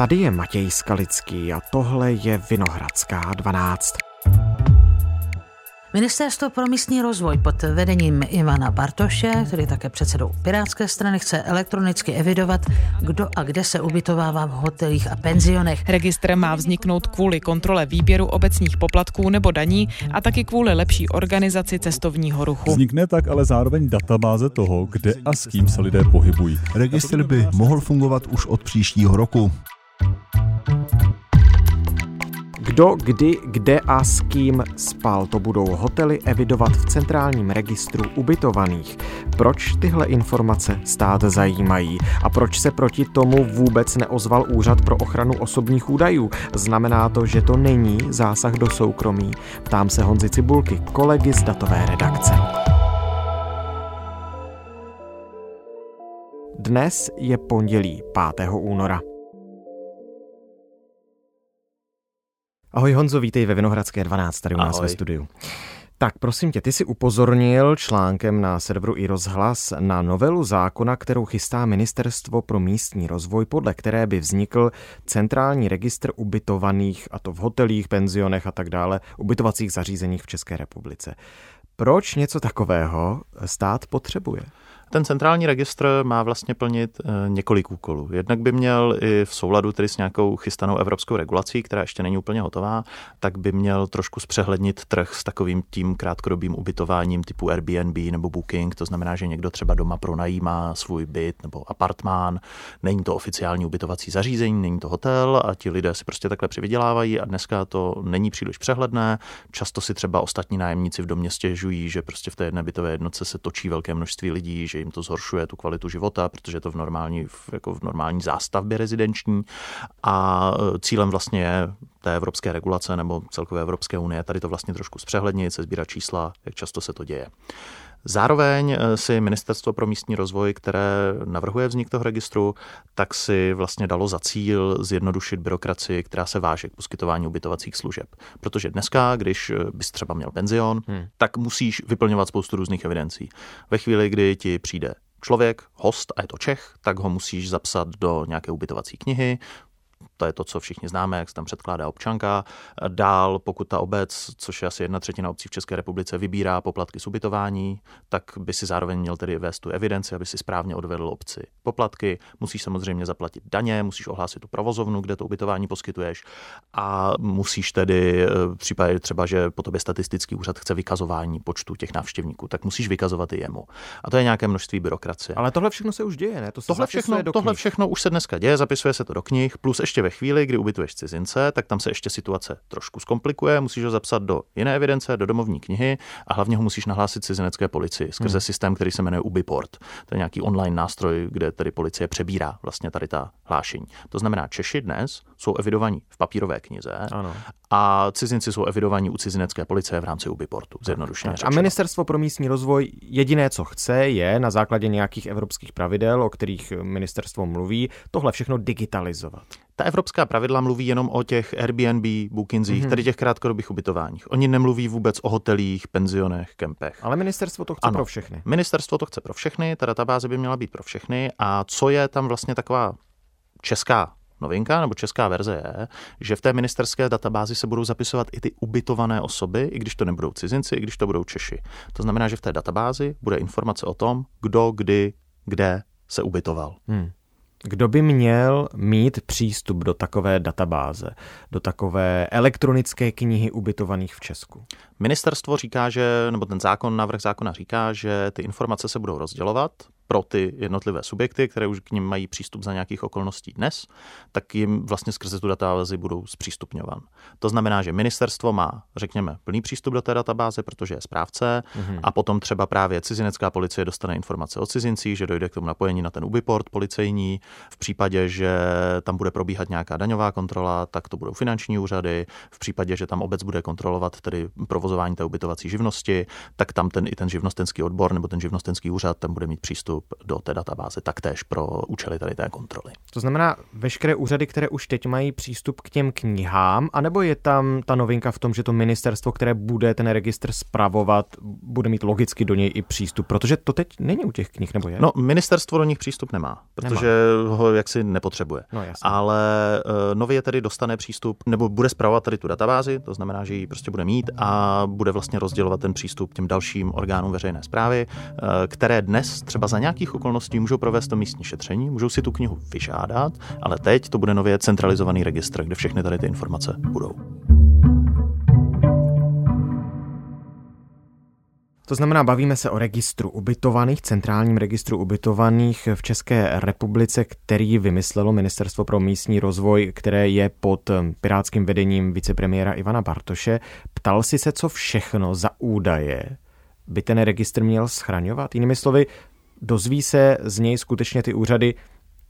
Tady je Matěj Skalický a tohle je Vinohradská 12. Ministerstvo pro místní rozvoj pod vedením Ivana Bartoše, který je také předsedou Pirátské strany, chce elektronicky evidovat, kdo a kde se ubytovává v hotelích a penzionech. Registr má vzniknout kvůli kontrole výběru obecních poplatků nebo daní a taky kvůli lepší organizaci cestovního ruchu. Vznikne tak ale zároveň databáze toho, kde a s kým se lidé pohybují. Registr by mohl fungovat už od příštího roku. Kdo, kdy, kde a s kým spal, to budou hotely evidovat v centrálním registru ubytovaných. Proč tyhle informace stát zajímají a proč se proti tomu vůbec neozval Úřad pro ochranu osobních údajů? Znamená to, že to není zásah do soukromí? Ptám se Honzi Cibulky, kolegy z datové redakce. Dnes je pondělí 5. února. Ahoj Honzo, vítej ve Vinohradské 12, tady u nás ve studiu. Tak prosím tě, ty jsi upozornil článkem na serveru i rozhlas na novelu zákona, kterou chystá Ministerstvo pro místní rozvoj, podle které by vznikl centrální registr ubytovaných, a to v hotelích, penzionech a tak dále, ubytovacích zařízeních v České republice. Proč něco takového stát potřebuje? Ten centrální registr má vlastně plnit eh, několik úkolů. Jednak by měl i v souladu tedy s nějakou chystanou evropskou regulací, která ještě není úplně hotová, tak by měl trošku zpřehlednit trh s takovým tím krátkodobým ubytováním typu Airbnb nebo Booking. To znamená, že někdo třeba doma pronajímá svůj byt nebo apartmán. Není to oficiální ubytovací zařízení, není to hotel a ti lidé si prostě takhle přivydělávají a dneska to není příliš přehledné. Často si třeba ostatní nájemníci v domě stěžují, že prostě v té jedné bytové jednotce se točí velké množství lidí, že jim to zhoršuje tu kvalitu života, protože je to v normální, jako v normální zástavbě rezidenční a e, cílem vlastně je té evropské regulace nebo celkové Evropské unie tady to vlastně trošku zpřehlednit, se sbírat čísla, jak často se to děje. Zároveň e, si Ministerstvo pro místní rozvoj, které navrhuje vznik toho registru, tak si vlastně dalo za cíl zjednodušit byrokracii, která se váže k poskytování ubytovacích služeb. Protože dneska, když e, bys třeba měl penzion, hmm. tak musíš vyplňovat spoustu různých evidencí. Ve chvíli, kdy ti přijde člověk, host a je to Čech, tak ho musíš zapsat do nějaké ubytovací knihy, to je to, co všichni známe, jak se tam předkládá občanka. Dál, pokud ta obec, což je asi jedna třetina obcí v České republice, vybírá poplatky z ubytování, tak by si zároveň měl tedy vést tu evidenci, aby si správně odvedl obci poplatky. Musíš samozřejmě zaplatit daně, musíš ohlásit tu provozovnu, kde to ubytování poskytuješ a musíš tedy eh, v případě třeba, že po tobě statistický úřad chce vykazování počtu těch návštěvníků, tak musíš vykazovat i jemu. A to je nějaké množství byrokracie. Ale tohle všechno se už děje, ne? To se tohle všechno, tohle všechno už se dneska děje, zapisuje se to do knih, plus ještě ve chvíli, kdy ubytuješ cizince, tak tam se ještě situace trošku zkomplikuje, musíš ho zapsat do jiné evidence, do domovní knihy a hlavně ho musíš nahlásit cizinecké policii skrze hmm. systém, který se jmenuje Ubiport. To je nějaký online nástroj, kde tedy policie přebírá vlastně tady ta hlášení. To znamená, Češi dnes jsou evidovaní v papírové knize ano. a cizinci jsou evidovaní u cizinecké policie v rámci Ubiportu. Zjednodušeně A ministerstvo pro místní rozvoj jediné, co chce, je na základě nějakých evropských pravidel, o kterých ministerstvo mluví, tohle všechno digitalizovat. Ta evropská pravidla mluví jenom o těch Airbnb, Bookingzích, mm-hmm. tady těch krátkodobých ubytováních. Oni nemluví vůbec o hotelích, penzionech, kempech. Ale ministerstvo to chce ano, pro všechny. Ministerstvo to chce pro všechny, ta databáze by měla být pro všechny. A co je tam vlastně taková česká novinka nebo česká verze je, že v té ministerské databázi se budou zapisovat i ty ubytované osoby, i když to nebudou cizinci, i když to budou Češi. To znamená, že v té databázi bude informace o tom, kdo, kdy, kde se ubytoval. Hmm. Kdo by měl mít přístup do takové databáze, do takové elektronické knihy ubytovaných v Česku? Ministerstvo říká, že, nebo ten zákon, návrh zákona říká, že ty informace se budou rozdělovat pro ty jednotlivé subjekty, které už k ním mají přístup za nějakých okolností dnes, tak jim vlastně skrze tu databázi budou zpřístupňovan. To znamená, že ministerstvo má, řekněme, plný přístup do té databáze, protože je správce, mm-hmm. a potom třeba právě cizinecká policie dostane informace o cizincích, že dojde k tomu napojení na ten ubiport policejní. V případě, že tam bude probíhat nějaká daňová kontrola, tak to budou finanční úřady. V případě, že tam obec bude kontrolovat tedy provozování té ubytovací živnosti, tak tam ten i ten živnostenský odbor nebo ten živnostenský úřad tam bude mít přístup přístup do té databáze taktéž pro účely tady té kontroly. To znamená, veškeré úřady, které už teď mají přístup k těm knihám, anebo je tam ta novinka v tom, že to ministerstvo, které bude ten registr spravovat, bude mít logicky do něj i přístup, protože to teď není u těch knih, nebo je? No, ministerstvo do nich přístup nemá, protože nemá. ho jaksi nepotřebuje. No, jasně. Ale uh, nově tedy dostane přístup, nebo bude spravovat tady tu databázi, to znamená, že ji prostě bude mít a bude vlastně rozdělovat ten přístup těm dalším orgánům veřejné zprávy, uh, které dnes třeba za nějakých okolností můžou provést to místní šetření, můžou si tu knihu vyžádat, ale teď to bude nově centralizovaný registr, kde všechny tady ty informace budou. To znamená, bavíme se o registru ubytovaných, centrálním registru ubytovaných v České republice, který vymyslelo Ministerstvo pro místní rozvoj, které je pod pirátským vedením vicepremiéra Ivana Bartoše. Ptal si se, co všechno za údaje by ten registr měl schraňovat? Jinými slovy, dozví se z něj skutečně ty úřady,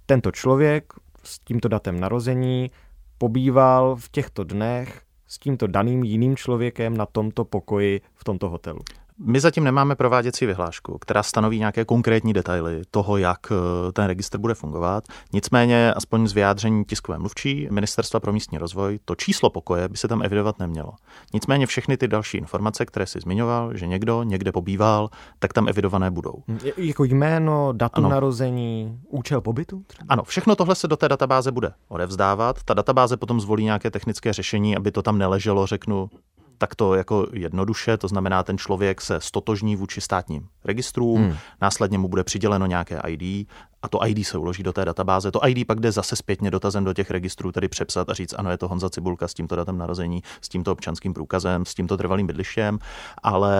tento člověk s tímto datem narození pobýval v těchto dnech s tímto daným jiným člověkem na tomto pokoji v tomto hotelu. My zatím nemáme prováděcí vyhlášku, která stanoví nějaké konkrétní detaily toho, jak eh, ten registr bude fungovat. Nicméně, aspoň z vyjádření tiskové mluvčí Ministerstva pro místní rozvoj, to číslo pokoje by se tam evidovat nemělo. Nicméně všechny ty další informace, které si zmiňoval, že někdo někde pobýval, tak tam evidované budou. Hm, jako jméno, datum ano. narození, účel pobytu? Třeba? Ano, všechno tohle se do té databáze bude odevzdávat. Ta databáze potom zvolí nějaké technické řešení, aby to tam neleželo, řeknu, tak to jako jednoduše, to znamená, ten člověk se stotožní vůči státním registrům, hmm. následně mu bude přiděleno nějaké ID a to ID se uloží do té databáze. To ID pak jde zase zpětně dotazem do těch registrů, tedy přepsat a říct, ano, je to Honza Cibulka s tímto datem narození, s tímto občanským průkazem, s tímto trvalým bydlištěm, ale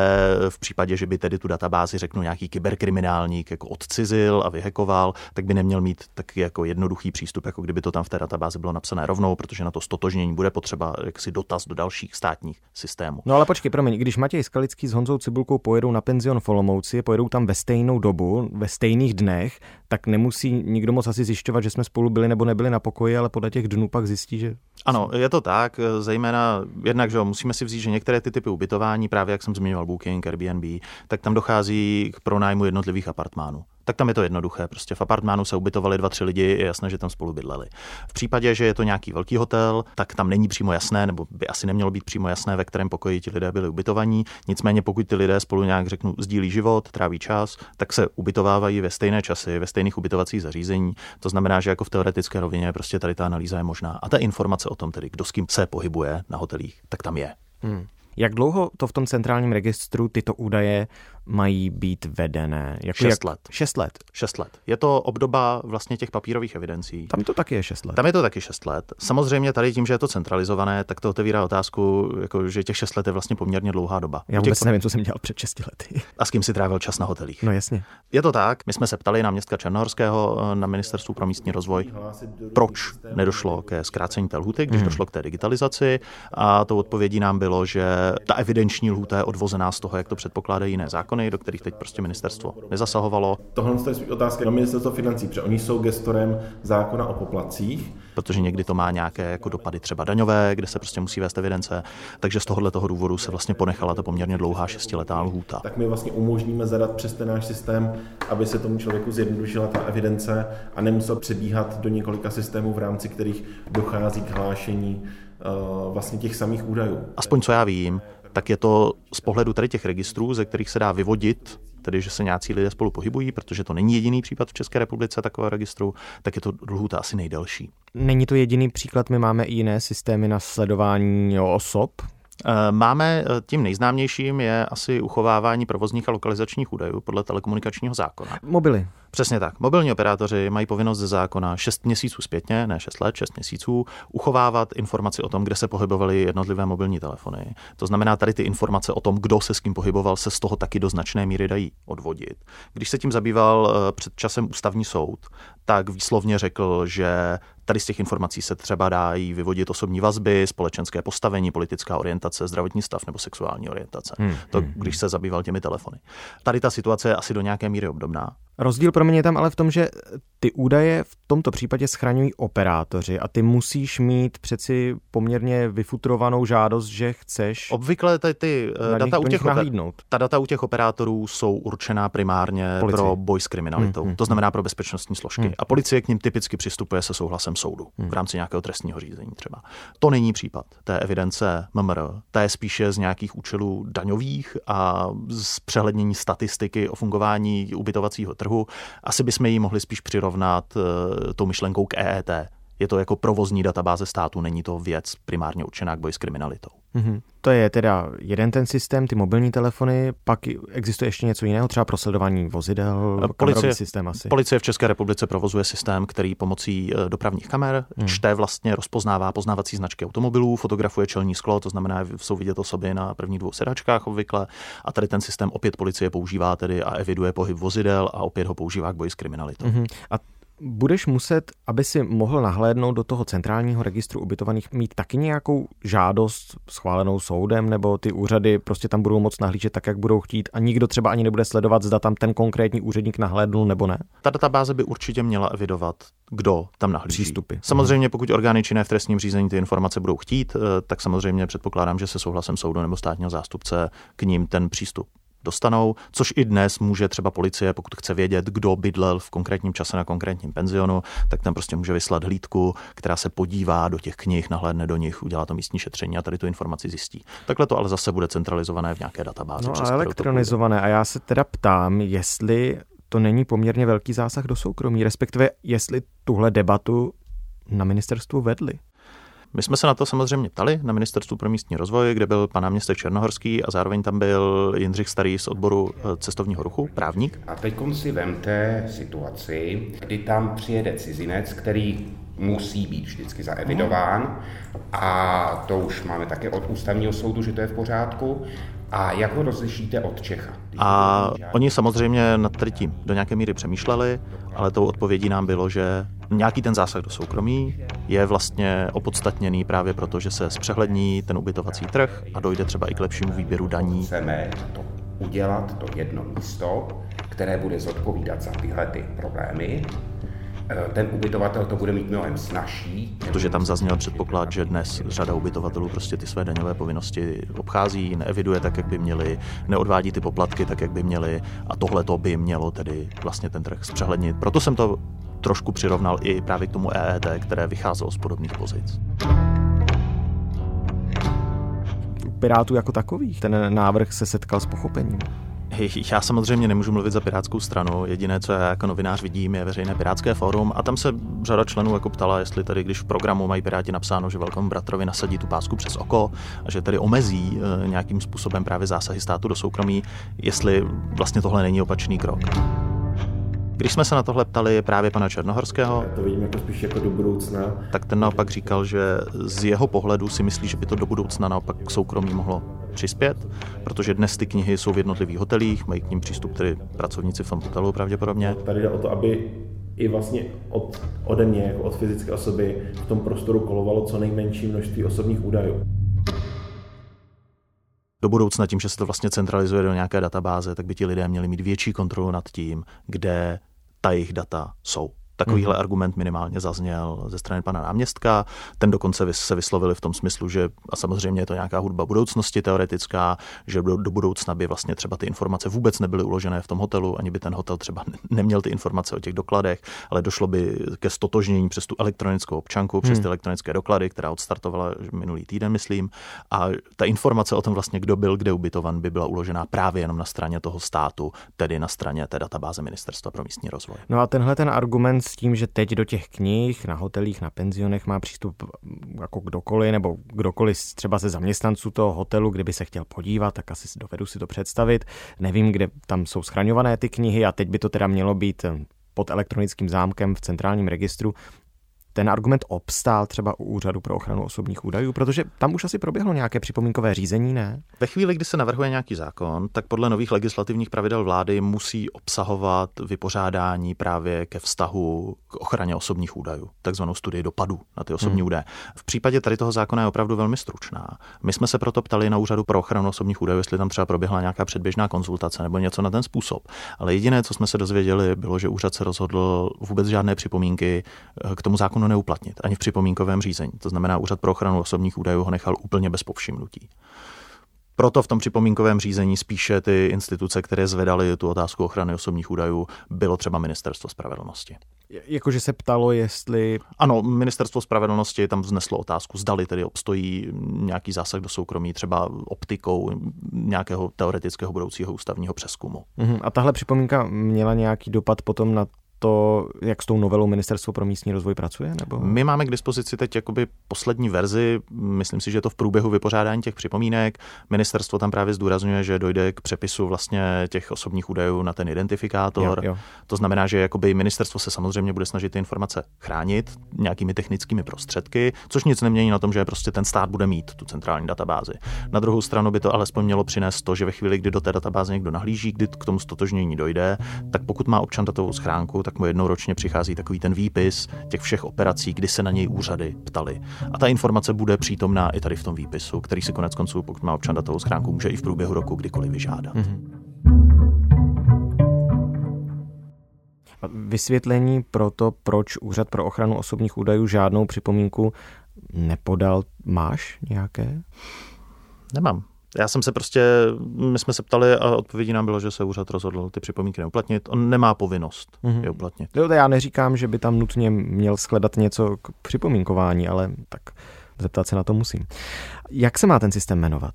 v případě, že by tedy tu databázi, řeknu, nějaký kyberkriminálník jako odcizil a vyhekoval, tak by neměl mít tak jako jednoduchý přístup, jako kdyby to tam v té databázi bylo napsané rovnou, protože na to stotožnění bude potřeba jaksi dotaz do dalších státních systémů. No ale počkej, promiň, když Matěj Skalický s Honzou Cibulkou pojedou na penzion v Olomouci, pojedou tam ve stejnou dobu, ve stejných dnech, tak nemusí nikdo moc asi zjišťovat, že jsme spolu byli nebo nebyli na pokoji, ale podle těch dnů pak zjistí, že... Ano, je to tak, zejména jednak, že musíme si vzít, že některé ty typy ubytování, právě jak jsem zmiňoval Booking, Airbnb, tak tam dochází k pronájmu jednotlivých apartmánů tak tam je to jednoduché. Prostě v apartmánu se ubytovali dva, tři lidi, je jasné, že tam spolu bydleli. V případě, že je to nějaký velký hotel, tak tam není přímo jasné, nebo by asi nemělo být přímo jasné, ve kterém pokoji ti lidé byli ubytovaní. Nicméně, pokud ty lidé spolu nějak řeknu, sdílí život, tráví čas, tak se ubytovávají ve stejné časy, ve stejných ubytovacích zařízení. To znamená, že jako v teoretické rovině prostě tady ta analýza je možná. A ta informace o tom, tedy kdo s kým se pohybuje na hotelích, tak tam je. Hmm. Jak dlouho to v tom centrálním registru tyto údaje mají být vedené? Jako šest jak... let. Šest let. Šest let. Je to obdoba vlastně těch papírových evidencí. Tam to taky je šest let. Tam je to taky šest let. Samozřejmě tady tím, že je to centralizované, tak to otevírá otázku, jako, že těch šest let je vlastně poměrně dlouhá doba. Já vůbec těch... nevím, co jsem dělal před šesti lety. A s kým si trávil čas na hotelích. No jasně. Je to tak. My jsme se ptali na městka Černohorského na ministerstvu pro místní rozvoj, proč nedošlo ke zkrácení té lhuty, když mm. došlo k té digitalizaci. A to odpovědí nám bylo, že ta evidenční lhuta je odvozená z toho, jak to předpokládají jiné zákony, do kterých teď prostě ministerstvo nezasahovalo. Tohle je otázka na ministerstvo financí, protože oni jsou gestorem zákona o poplacích. Protože někdy to má nějaké jako dopady třeba daňové, kde se prostě musí vést evidence, takže z tohohle toho důvodu se vlastně ponechala ta poměrně dlouhá šestiletá lhůta. Tak my vlastně umožníme zadat přes ten náš systém, aby se tomu člověku zjednodušila ta evidence a nemusel přebíhat do několika systémů, v rámci kterých dochází k hlášení uh, vlastně těch samých údajů. Aspoň co já vím, tak je to z pohledu tady těch registrů, ze kterých se dá vyvodit tedy že se nějací lidé spolu pohybují, protože to není jediný případ v České republice takového registru, tak je to lhůta asi nejdelší. Není to jediný příklad, my máme i jiné systémy na sledování osob, máme eh, tím nejznámějším je asi uchovávání provozních a lokalizačních údajů podle telekomunikačního zákona. Mobily. Přesně tak. Mobilní operátoři mají povinnost ze zákona 6 měsíců zpětně, ne 6 let, 6 měsíců, uchovávat informaci o tom, kde se pohybovaly jednotlivé mobilní telefony. To znamená, tady ty informace o tom, kdo se s kým pohyboval, se z toho taky do značné míry dají odvodit. Když se tím zabýval eh, před časem ústavní soud, tak výslovně řekl, že Tady z těch informací se třeba dají vyvodit osobní vazby, společenské postavení, politická orientace, zdravotní stav nebo sexuální orientace. Hmm. To, hmm, když hmm. se zabýval těmi telefony. Tady ta situace je asi do nějaké míry obdobná. Rozdíl pro mě je tam ale v tom, že ty údaje v tomto případě schraňují operátoři a ty musíš mít přeci poměrně vyfutrovanou žádost, že chceš. Obvykle ty, ty eh, data u těch nahlídnout. Ta data u těch operátorů jsou určená primárně Policie. pro boj s kriminalitou, hmm, hmm, to znamená hmm. pro bezpečnostní složky. Hmm. A policie k ním typicky přistupuje se souhlasem soudu hmm. v rámci nějakého trestního řízení třeba. To není případ té evidence MMR, ta je spíše z nějakých účelů daňových a z přehlednění statistiky o fungování ubytovacího trhu. Asi bychom ji mohli spíš přirovnat uh, tou myšlenkou k EET. Je to jako provozní databáze státu, není to věc primárně určená k boji s kriminalitou. Mm-hmm. To je teda jeden ten systém, ty mobilní telefony, pak existuje ještě něco jiného, třeba pro sledování vozidel, policie, systém asi. Policie v České republice provozuje systém, který pomocí e, dopravních kamer hmm. čte vlastně, rozpoznává poznávací značky automobilů, fotografuje čelní sklo, to znamená, jsou vidět osoby na prvních dvou sedačkách obvykle a tady ten systém opět policie používá tedy a eviduje pohyb vozidel a opět ho používá k boji s kriminalitou. Hmm. A budeš muset, aby si mohl nahlédnout do toho centrálního registru ubytovaných, mít taky nějakou žádost schválenou soudem, nebo ty úřady prostě tam budou moc nahlížet tak, jak budou chtít a nikdo třeba ani nebude sledovat, zda tam ten konkrétní úředník nahlédnul nebo ne? Ta databáze by určitě měla evidovat, kdo tam nahlíží. Přístupy. Samozřejmě, pokud orgány činné v trestním řízení ty informace budou chtít, eh, tak samozřejmě předpokládám, že se souhlasem soudu nebo státního zástupce k ním ten přístup dostanou, což i dnes může třeba policie, pokud chce vědět, kdo bydlel v konkrétním čase na konkrétním penzionu, tak tam prostě může vyslat hlídku, která se podívá do těch knih, nahlédne do nich, udělá to místní šetření a tady tu informaci zjistí. Takhle to ale zase bude centralizované v nějaké databázi. No a elektronizované. A já se teda ptám, jestli to není poměrně velký zásah do soukromí, respektive jestli tuhle debatu na ministerstvu vedli. My jsme se na to samozřejmě ptali na Ministerstvu pro místní rozvoj, kde byl pan náměstek Černohorský a zároveň tam byl Jindřich Starý z odboru eh, cestovního ruchu, právník. A teď si vemte situaci, kdy tam přijede cizinec, který musí být vždycky zaevidován a to už máme také od ústavního soudu, že to je v pořádku. A jak ho rozlišíte od Čecha? A oni samozřejmě nad tím do nějaké míry přemýšleli, ale tou odpovědí nám bylo, že nějaký ten zásah do soukromí je vlastně opodstatněný právě proto, že se zpřehlední ten ubytovací trh a dojde třeba i k lepšímu výběru daní. Chceme to udělat, to jedno místo, které bude zodpovídat za tyhle ty problémy, Eh, ten ubytovatel to bude mít mnohem snažší. Protože tam zazněl předpoklad, že dnes řada ubytovatelů prostě ty své daňové povinnosti obchází, neeviduje tak, jak by měli, neodvádí ty poplatky tak, jak by měli a tohle to by mělo tedy vlastně ten trh zpřehlednit. Proto jsem to trošku přirovnal i právě k tomu EET, které vycházelo z podobných pozic. Pirátů jako takových ten návrh se setkal s pochopením. Já samozřejmě nemůžu mluvit za Pirátskou stranu. Jediné, co já jako novinář vidím, je veřejné Pirátské fórum a tam se řada členů jako ptala, jestli tady, když v programu mají Piráti napsáno, že velkému bratrovi nasadí tu pásku přes oko a že tedy omezí e, nějakým způsobem právě zásahy státu do soukromí, jestli vlastně tohle není opačný krok. Když jsme se na tohle ptali právě pana Černohorského, to vidím jako spíš jako do budoucna, tak ten naopak říkal, že z jeho pohledu si myslí, že by to do budoucna naopak k soukromí mohlo přispět, protože dnes ty knihy jsou v jednotlivých hotelích, mají k ním přístup tedy pracovníci v tom hotelu pravděpodobně. Tady jde o to, aby i vlastně od, ode mě, jako od fyzické osoby, v tom prostoru kolovalo co nejmenší množství osobních údajů do budoucna tím, že se to vlastně centralizuje do nějaké databáze, tak by ti lidé měli mít větší kontrolu nad tím, kde ta jejich data jsou. Takovýhle hmm. argument minimálně zazněl ze strany pana náměstka. Ten dokonce se vyslovili v tom smyslu, že a samozřejmě je to nějaká hudba budoucnosti teoretická, že do, do budoucna by vlastně třeba ty informace vůbec nebyly uložené v tom hotelu, ani by ten hotel třeba neměl ty informace o těch dokladech, ale došlo by ke stotožnění přes tu elektronickou občanku, přes hmm. ty elektronické doklady, která odstartovala minulý týden, myslím. A ta informace o tom vlastně, kdo byl kde ubytovan, by byla uložená právě jenom na straně toho státu, tedy na straně té databáze Ministerstva pro místní rozvoj. No a tenhle ten argument s tím, že teď do těch knih na hotelích, na penzionech má přístup jako kdokoliv, nebo kdokoliv třeba ze zaměstnanců toho hotelu, kdyby se chtěl podívat, tak asi dovedu si to představit. Nevím, kde tam jsou schraňované ty knihy a teď by to teda mělo být pod elektronickým zámkem v centrálním registru. Ten argument obstál třeba u Úřadu pro ochranu osobních údajů, protože tam už asi proběhlo nějaké připomínkové řízení, ne? Ve chvíli, kdy se navrhuje nějaký zákon, tak podle nových legislativních pravidel vlády musí obsahovat vypořádání právě ke vztahu k ochraně osobních údajů, takzvanou studii dopadu na ty osobní hmm. údaje. V případě tady toho zákona je opravdu velmi stručná. My jsme se proto ptali na Úřadu pro ochranu osobních údajů, jestli tam třeba proběhla nějaká předběžná konzultace nebo něco na ten způsob. Ale jediné, co jsme se dozvěděli, bylo, že úřad se rozhodl vůbec žádné připomínky k tomu zákonu neuplatnit, ani v připomínkovém řízení. To znamená, Úřad pro ochranu osobních údajů ho nechal úplně bez povšimnutí. Proto v tom připomínkovém řízení spíše ty instituce, které zvedaly tu otázku ochrany osobních údajů, bylo třeba Ministerstvo spravedlnosti. Jakože se ptalo, jestli... Ano, Ministerstvo spravedlnosti tam vzneslo otázku, zdali tedy obstojí nějaký zásah do soukromí, třeba optikou nějakého teoretického budoucího ústavního přeskumu. Uh-huh. A tahle připomínka měla nějaký dopad potom na to, jak s tou novelou Ministerstvo pro místní rozvoj pracuje? Nebo? My máme k dispozici teď jakoby poslední verzi, myslím si, že je to v průběhu vypořádání těch připomínek. Ministerstvo tam právě zdůrazňuje, že dojde k přepisu vlastně těch osobních údajů na ten identifikátor. Jo, jo. To znamená, že jakoby ministerstvo se samozřejmě bude snažit ty informace chránit nějakými technickými prostředky, což nic nemění na tom, že prostě ten stát bude mít tu centrální databázi. Na druhou stranu by to alespoň mělo přinést to, že ve chvíli, kdy do té databáze někdo nahlíží, kdy k tomu stotožnění dojde, tak pokud má občan datovou schránku, tak mu jednou ročně přichází takový ten výpis těch všech operací, kdy se na něj úřady ptali. A ta informace bude přítomná i tady v tom výpisu, který si konec konců, pokud má občan datovou schránku, může i v průběhu roku kdykoliv vyžádat. Mm-hmm. Vysvětlení pro to, proč Úřad pro ochranu osobních údajů žádnou připomínku nepodal, máš nějaké? Nemám. Já jsem se prostě, my jsme se ptali a odpovědí nám bylo, že se úřad rozhodl ty připomínky neuplatnit. On nemá povinnost mm-hmm. je uplatnit. Jo, já neříkám, že by tam nutně měl shledat něco k připomínkování, ale tak zeptat se na to musím. Jak se má ten systém jmenovat?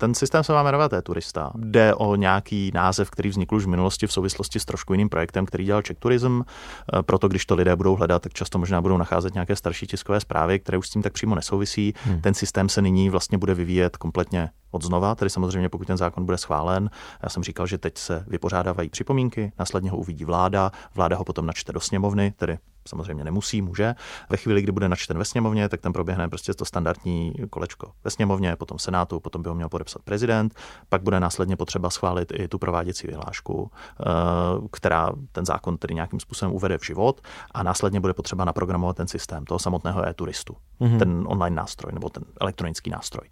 Ten systém se má jmenovat turista. Jde o nějaký název, který vznikl už v minulosti v souvislosti s trošku jiným projektem, který dělal Czech Tourism. E, proto když to lidé budou hledat, tak často možná budou nacházet nějaké starší tiskové zprávy, které už s tím tak přímo nesouvisí. Hmm. Ten systém se nyní vlastně bude vyvíjet kompletně od znova, tedy samozřejmě pokud ten zákon bude schválen. Já jsem říkal, že teď se vypořádávají připomínky, následně ho uvidí vláda, vláda ho potom načte do sněmovny, tedy samozřejmě nemusí, může. Ve chvíli, kdy bude načten ve sněmovně, tak tam proběhne prostě to standardní kolečko ve sněmovně, potom v Senátu, potom by ho měl podepsat prezident, pak bude následně potřeba schválit i tu prováděcí vyhlášku, eh, která ten zákon tedy nějakým způsobem uvede v život a následně bude potřeba naprogramovat ten systém toho samotného e-turistu, mm-hmm. ten online nástroj nebo ten elektronický nástroj.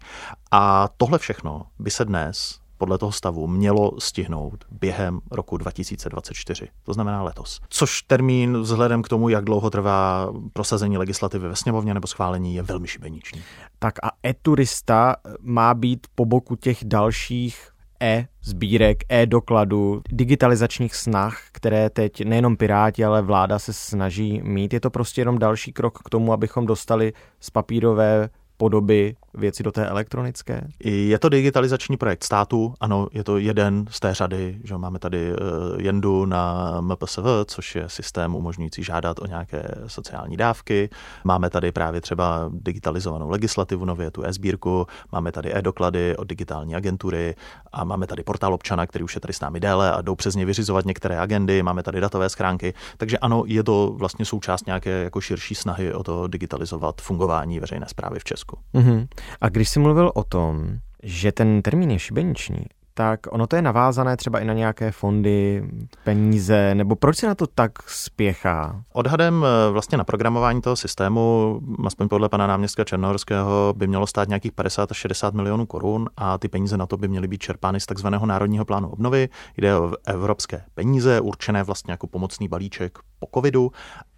A tohle všechno by se dnes podle toho stavu mělo stihnout během roku 2024, to znamená letos. Což termín vzhledem k tomu, jak dlouho trvá prosazení legislativy ve sněmovně nebo schválení, je velmi šibeniční. Tak a e-turista má být po boku těch dalších e-sbírek, e-dokladů, digitalizačních snah, které teď nejenom Piráti, ale vláda se snaží mít. Je to prostě jenom další krok k tomu, abychom dostali z papírové podoby věci do té elektronické? Je to digitalizační projekt státu, ano, je to jeden z té řady, že máme tady eh, Jendu na MPSV, což je systém umožňující žádat o nějaké sociální dávky. Máme tady právě třeba digitalizovanou legislativu, nově tu e-sbírku, máme tady e-doklady od digitální agentury a máme tady portál občana, který už je tady s námi déle a jdou přes ně vyřizovat některé agendy, máme tady datové schránky, takže ano, je to vlastně součást nějaké jako širší snahy o to digitalizovat fungování veřejné zprávy v Česku. Mm-hmm. A když jsi mluvil o tom, že ten termín je šibeniční, tak ono to je navázané třeba i na nějaké fondy, peníze, nebo proč se na to tak spěchá? Odhadem eh, vlastně na programování toho systému, aspoň podle pana náměstka Černohorského, by mělo stát nějakých 50 až 60 milionů korun a ty peníze na to by měly být čerpány z takzvaného Národního plánu obnovy. Jde o evropské peníze, určené vlastně jako pomocný balíček po covidu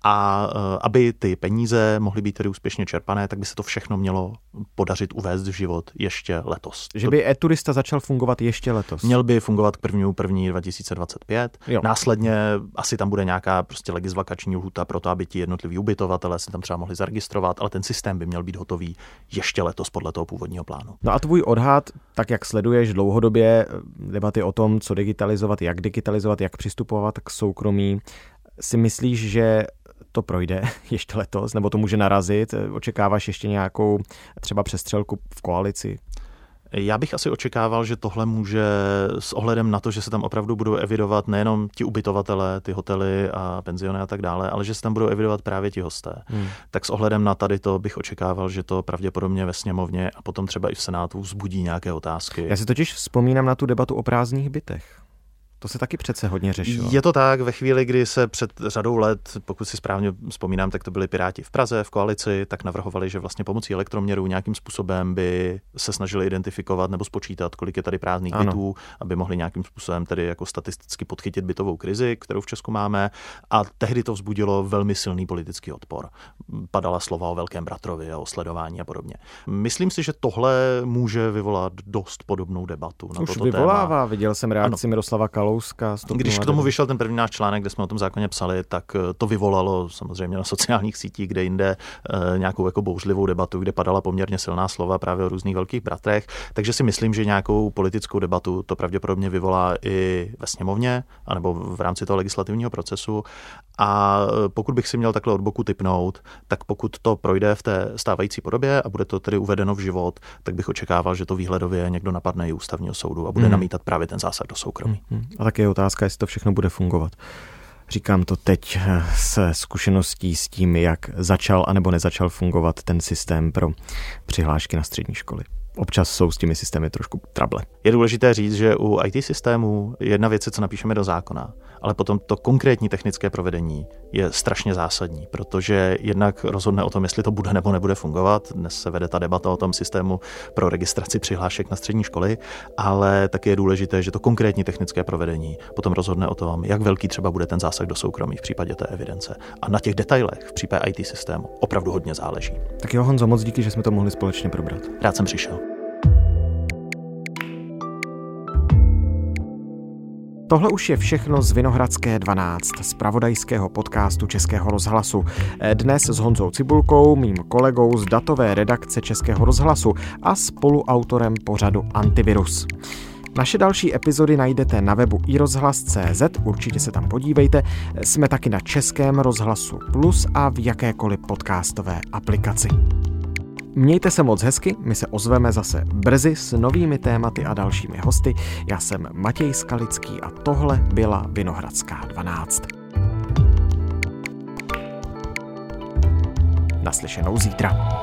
a eh, aby ty peníze mohly být tedy úspěšně čerpané, tak by se to všechno mělo podařit uvést v život ještě letos. Že by e-turista začal fungovat ještě letos? Měl by fungovat k 1. 1. 2025. Jo. Následně asi tam bude nějaká prostě legisvakační lhuta pro to, aby ti jednotliví ubytovatelé se tam třeba mohli zaregistrovat, ale ten systém by měl být hotový ještě letos podle toho původního plánu. No a tvůj odhad, tak jak sleduješ dlouhodobě debaty o tom, co digitalizovat, jak digitalizovat, jak přistupovat k soukromí, si myslíš, že to projde ještě letos, nebo to může narazit? Očekáváš ještě nějakou třeba přestřelku v koalici? Já bych asi očekával, že tohle může s ohledem na to, že se tam opravdu budou evidovat nejenom ti ubytovatelé, ty hotely a penziony a tak dále, ale že se tam budou evidovat právě ti hosté. Hmm. Tak s ohledem na tady to bych očekával, že to pravděpodobně ve sněmovně a potom třeba i v Senátu vzbudí nějaké otázky. Já si totiž vzpomínám na tu debatu o prázdných bytech. To se taky přece hodně řešilo. Je to tak, ve chvíli, kdy se před řadou let, pokud si správně vzpomínám, tak to byli Piráti v Praze, v koalici, tak navrhovali, že vlastně pomocí elektroměru nějakým způsobem by se snažili identifikovat nebo spočítat, kolik je tady prázdných ano. bytů, aby mohli nějakým způsobem tedy jako statisticky podchytit bytovou krizi, kterou v Česku máme. A tehdy to vzbudilo velmi silný politický odpor. Padala slova o velkém bratrovi a o sledování a podobně. Myslím si, že tohle může vyvolat dost podobnou debatu. Na Už toto vyvolává, téma. viděl jsem reakci ano. Miroslava Kalu Kalouska. Když k tomu vyšel ten první náš článek, kde jsme o tom zákoně psali, tak eh, to vyvolalo samozřejmě na sociálních sítích, kde jinde eh, nějakou jako bouřlivou debatu, kde padala poměrně silná slova právě o různých velkých bratrech. Takže si myslím, že nějakou politickou debatu to pravděpodobně vyvolá i ve sněmovně, anebo v rámci toho legislativního procesu. A eh, pokud bych si měl takhle od boku typnout, tak pokud to projde v té stávající podobě a bude to tedy uvedeno v život, tak bych očekával, že to výhledově někdo napadne i ústavního soudu a bude hmm. namítat právě ten zásah do soukromí. Hmm. A tak je otázka, jestli to všechno bude fungovat. Říkám to teď eh, se zkušeností s tím, jak začal anebo nezačal fungovat ten systém pro přihlášky na střední školy občas jsou s těmi systémy trošku trable. Je důležité říct, že u IT systémů jedna věc je, co napíšeme do zákona, ale potom to konkrétní technické provedení je strašně zásadní, protože jednak rozhodne o tom, jestli to bude nebo nebude fungovat. Dnes se vede ta debata o tom systému pro registraci přihlášek na střední školy, ale taky je důležité, že to konkrétní technické provedení potom rozhodne o tom, jak velký třeba bude ten zásah do soukromí v případě té evidence. A na těch detailech v případě IT systému opravdu hodně záleží. Tak jo, Honzo, moc díky, že jsme to mohli společně probrat. Rád jsem přišel. Tohle už je všechno z Vinohradské 12, z pravodajského podcastu Českého rozhlasu. Dnes s Honzou Cibulkou, mým kolegou z datové redakce Českého rozhlasu a spoluautorem pořadu Antivirus. Naše další epizody najdete na webu iRozhlas.cz, určitě se tam podívejte. Jsme taky na Českém rozhlasu Plus a v jakékoliv podcastové aplikaci. Mějte se moc hezky, my se ozveme zase brzy s novými tématy a dalšími hosty. Já jsem Matěj Skalický a tohle byla Vinohradská 12. Naslyšenou zítra.